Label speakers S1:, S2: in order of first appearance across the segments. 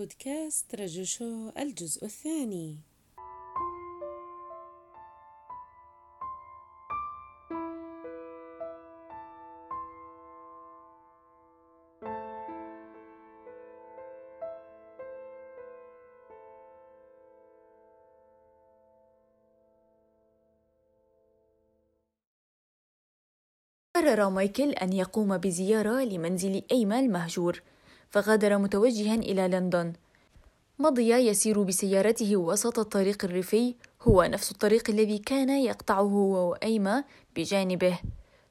S1: بودكاست رجو شو الجزء الثاني.
S2: قرر مايكل أن يقوم بزيارة لمنزل أيما المهجور. فغادر متوجها إلى لندن. مضي يسير بسيارته وسط الطريق الريفي هو نفس الطريق الذي كان يقطعه هو وأيما بجانبه.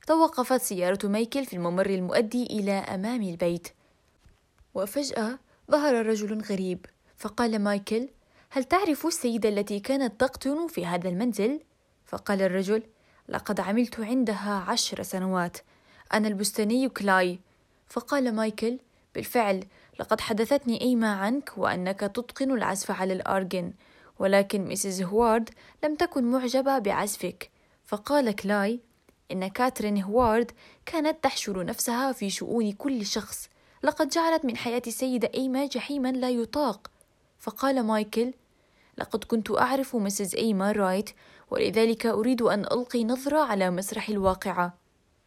S2: توقفت سيارة مايكل في الممر المؤدي إلى أمام البيت. وفجأة ظهر رجل غريب فقال مايكل هل تعرف السيدة التي كانت تقطن في هذا المنزل؟ فقال الرجل لقد عملت عندها عشر سنوات. أنا البستاني كلاي. فقال مايكل بالفعل. لقد حدثتني إيما عنك وأنك تتقن العزف على الأرجن ولكن ميسيس هوارد لم تكن معجبة بعزفك. فقال كلاي إن كاترين هوارد كانت تحشر نفسها في شؤون كل شخص. لقد جعلت من حياة السيدة إيما جحيما لا يطاق. فقال مايكل لقد كنت أعرف مسز إيما رايت ولذلك أريد أن ألقي نظرة على مسرح الواقعة.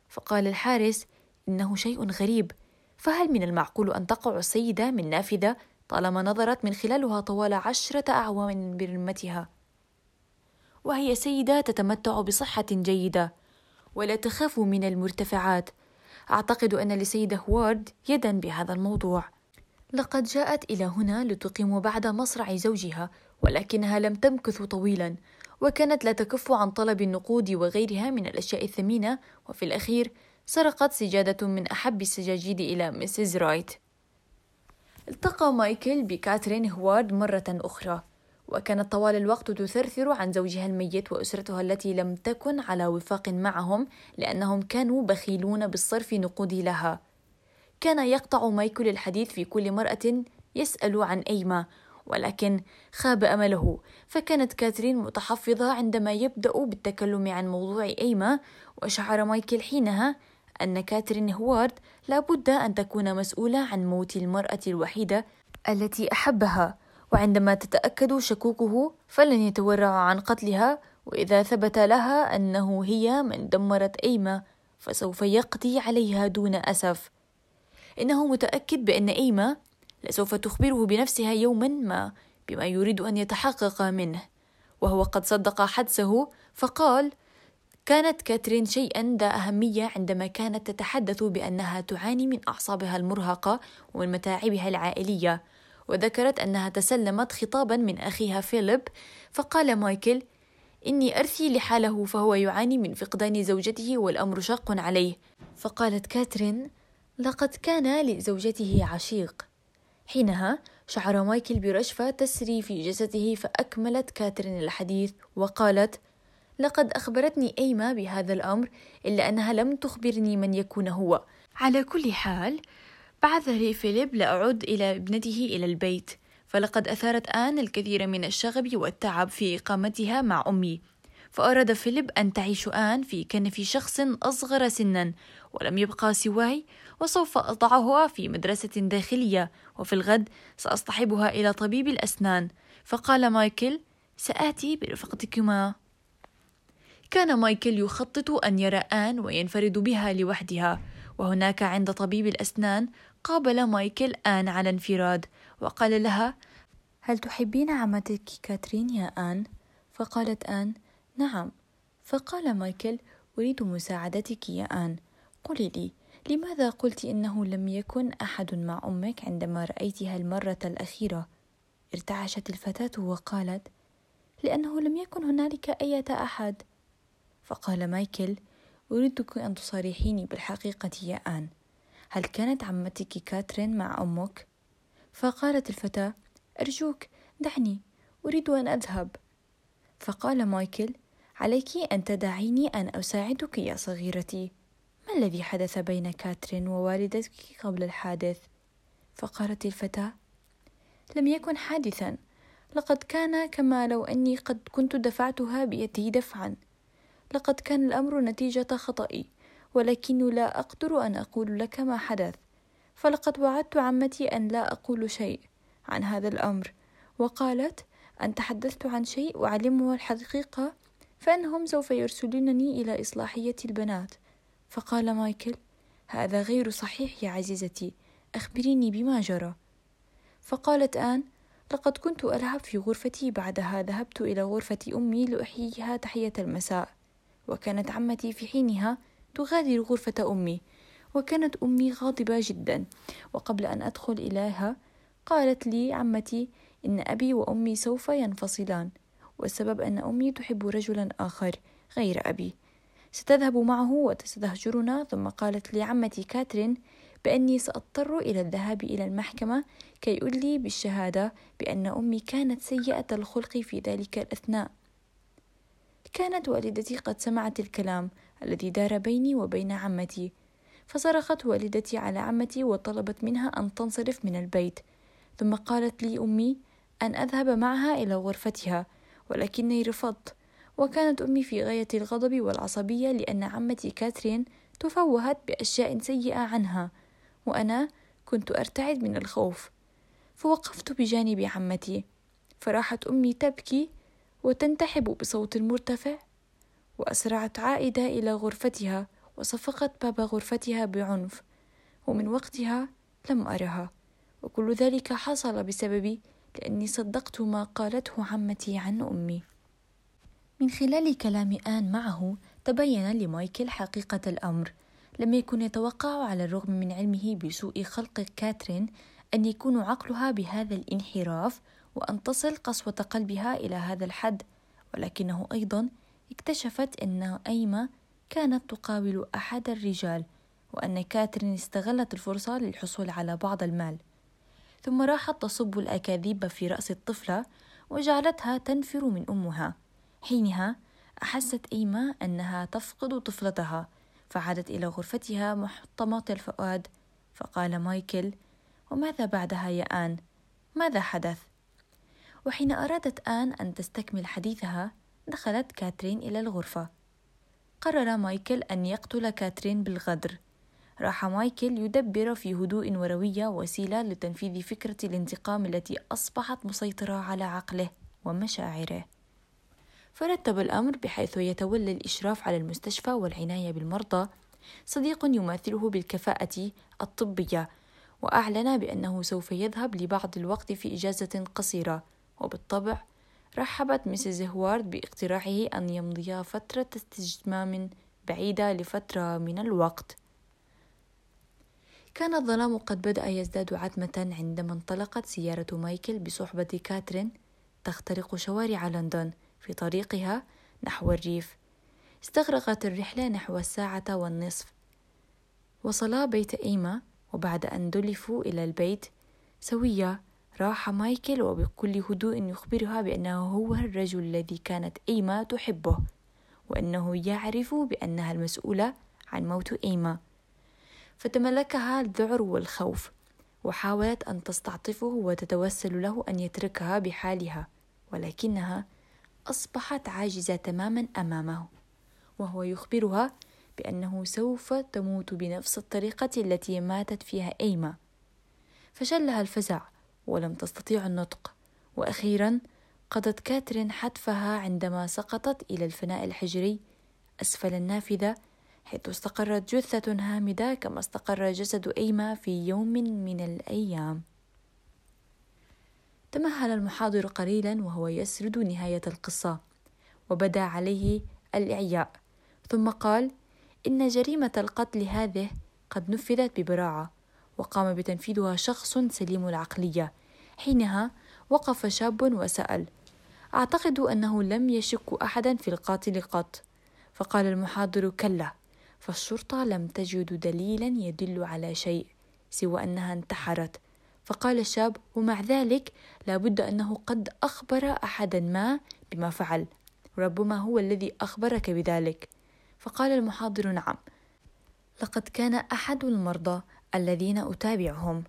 S2: فقال الحارس إنه شيء غريب. فهل من المعقول أن تقع السيدة من نافذة طالما نظرت من خلالها طوال عشرة أعوام برمتها؟ وهي سيدة تتمتع بصحة جيدة ولا تخاف من المرتفعات. أعتقد أن لسيدة هوارد يدا بهذا الموضوع. لقد جاءت إلى هنا لتقيم بعد مصرع زوجها ولكنها لم تمكث طويلا وكانت لا تكف عن طلب النقود وغيرها من الأشياء الثمينة. وفي الأخير سرقت سجادة من أحب السجاجيد إلى ميسيز رايت. التقى مايكل بكاترين هوارد مرة أخرى وكانت طوال الوقت تثرثر عن زوجها الميت وأسرتها التي لم تكن على وفاق معهم لأنهم كانوا بخيلون بالصرف نقود لها. كان يقطع مايكل الحديث في كل مرة يسأل عن أيما ولكن خاب أمله. فكانت كاترين متحفظة عندما يبدأ بالتكلم عن موضوع أيما وشعر مايكل حينها أن كاترين هوارد لابد أن تكون مسؤولة عن موت المرأة الوحيدة التي أحبها وعندما تتأكد شكوكه فلن يتورع عن قتلها وإذا ثبت لها أنه هي من دمرت أيما فسوف يقضي عليها دون أسف. إنه متأكد بأن أيما لسوف تخبره بنفسها يوما ما بما يريد أن يتحقق منه وهو قد صدق حدسه فقال كانت كاترين شيئا ذا أهمية عندما كانت تتحدث بأنها تعاني من أعصابها المرهقة ومن متاعبها العائلية وذكرت أنها تسلمت خطابا من أخيها فيليب فقال مايكل إني أرثي لحاله فهو يعاني من فقدان زوجته والأمر شاق عليه. فقالت كاترين لقد كان لزوجته عشيق. حينها شعر مايكل برجفة تسري في جسده فأكملت كاترين الحديث وقالت لقد أخبرتني أيما بهذا الأمر إلا أنها لم تخبرني من يكون هو. على كل حال بعث لي فيليب لأعد إلى ابنته إلى البيت فلقد أثارت آن الكثير من الشغب والتعب في إقامتها مع أمي. فأراد فيليب أن تعيش آن في كنف شخص أصغر سنا ولم يبقى سواي وسوف أضعها في مدرسة داخلية وفي الغد سأصطحبها إلى طبيب الأسنان. فقال مايكل سآتي برفقتكما. كان مايكل يخطط أن يرى آن وينفرد بها لوحدها وهناك عند طبيب الأسنان قابل مايكل آن على انفراد وقال لها هل تحبين عمتك كاترين يا آن؟ فقالت آن نعم فقال مايكل أريد مساعدتك يا آن قولي لي لماذا قلت إنه لم يكن أحد مع أمك عندما رأيتها المرة الأخيرة؟ ارتعشت الفتاة وقالت: لأنه لم يكن هنالك أية أحد. فقال مايكل: أريدك أن تصارحيني بالحقيقة يا آن. هل كانت عمتك كاترين مع أمك؟ فقالت الفتاة: أرجوك دعني، أريد أن أذهب. فقال مايكل: عليك أن تدعيني أن أساعدك يا صغيرتي. ما الذي حدث بين كاترين ووالدتك قبل الحادث فقالت الفتاة لم يكن حادثا لقد كان كما لو أني قد كنت دفعتها بيدي دفعا لقد كان الأمر نتيجة خطئي ولكني لا أقدر أن أقول لك ما حدث فلقد وعدت عمتي أن لا أقول شيء عن هذا الأمر وقالت أن تحدثت عن شيء وأعلمه الحقيقة فإنهم سوف يرسلونني إلى إصلاحية البنات. فقال مايكل هذا غير صحيح يا عزيزتي أخبريني بما جرى. فقالت آن لقد كنت ألعب في غرفتي بعدها ذهبت إلى غرفة أمي لأحييها تحية المساء. وكانت عمتي في حينها تغادر غرفة أمي وكانت أمي غاضبة جدا. وقبل أن أدخل إليها قالت لي عمتي إن أبي وأمي سوف ينفصلان والسبب أن أمي تحب رجلا آخر غير أبي. ستذهب معه وستهجرنا ثم قالت لي عمتي كاترين بأني سأضطر إلى الذهاب إلى المحكمة كي أدلي بالشهادة بأن أمي كانت سيئة الخلق في ذلك الأثناء. كانت والدتي قد سمعت الكلام الذي دار بيني وبين عمتي فصرخت والدتي على عمتي وطلبت منها أن تنصرف من البيت. ثم قالت لي أمي أن أذهب معها إلى غرفتها ولكني رفضت وكانت أمي في غاية الغضب والعصبية لأن عمتي كاترين تفوهت بأشياء سيئة عنها وأنا كنت أرتعد من الخوف. فوقفت بجانب عمتي فراحت أمي تبكي وتنتحب بصوت مرتفع وأسرعت عائدة إلى غرفتها وصفقت باب غرفتها بعنف ومن وقتها لم أرها. وكل ذلك حصل بسببي لأني صدقت ما قالته عمتي عن أمي. من خلال كلام آن معه تبين لمايكل حقيقة الأمر. لم يكن يتوقع على الرغم من علمه بسوء خلق كاترين أن يكون عقلها بهذا الانحراف وأن تصل قسوة قلبها إلى هذا الحد ولكنه أيضا اكتشفت أن أيما كانت تقابل أحد الرجال وأن كاترين استغلت الفرصة للحصول على بعض المال ثم راحت تصب الأكاذيب في رأس الطفلة وجعلتها تنفر من أمها حينها أحست إيما أنها تفقد طفلتها فعادت إلى غرفتها محطمة الفؤاد فقال مايكل وماذا بعدها يا آن؟ ماذا حدث؟ وحين أرادت آن أن تستكمل حديثها دخلت كاترين إلى الغرفة. قرر مايكل أن يقتل كاترين بالغدر. راح مايكل يدبر في هدوء وروية وسيلة لتنفيذ فكرة الانتقام التي أصبحت مسيطرة على عقله ومشاعره. فرتب الأمر بحيث يتولى الإشراف على المستشفى والعناية بالمرضى. صديق يماثله بالكفاءة الطبية وأعلن بأنه سوف يذهب لبعض الوقت في إجازة قصيرة. وبالطبع رحبت ميسيس هوارد باقتراحه أن يمضيا فترة استجمام بعيدة لفترة من الوقت. كان الظلام قد بدأ يزداد عتمة عندما انطلقت سيارة مايكل بصحبة كاترين تخترق شوارع لندن في طريقها نحو الريف. استغرقت الرحلة نحو الساعة والنصف. وصلا بيت إيما وبعد أن دلفوا إلى البيت سويا راح مايكل وبكل هدوء يخبرها بأنه هو الرجل الذي كانت إيما تحبه وأنه يعرف بأنها المسؤولة عن موت إيما. فتملكها الذعر والخوف وحاولت أن تستعطفه وتتوسل له أن يتركها بحالها ولكنها أصبحت عاجزة تماما أمامه. وهو يخبرها بأنه سوف تموت بنفس الطريقة التي ماتت فيها إيما. فشلها الفزع ولم تستطيع النطق. وأخيرا قضت كاترين حتفها عندما سقطت إلى الفناء الحجري أسفل النافذة حيث استقرت جثة هامدة كما استقر جسد أيما في يوم من الأيام. تمهل المحاضر قليلا وهو يسرد نهاية القصة وبدا عليه الإعياء. ثم قال إن جريمة القتل هذه قد نفذت ببراعة. وقام بتنفيذها شخص سليم العقلية. حينها وقف شاب وسأل أعتقد أنه لم يشك أحدا في القاتل قط؟ فقال المحاضر كلا فالشرطة لم تجد دليلا يدل على شيء سوى أنها انتحرت. فقال الشاب ومع ذلك لابد أنه قد أخبر أحدا ما بما فعل ربما هو الذي أخبرك بذلك. فقال المحاضر نعم لقد كان أحد المرضى الذين أتابعهم.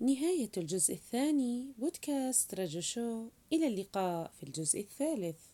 S1: نهاية الجزء الثاني بودكاست رجو شو. إلى اللقاء في الجزء الثالث.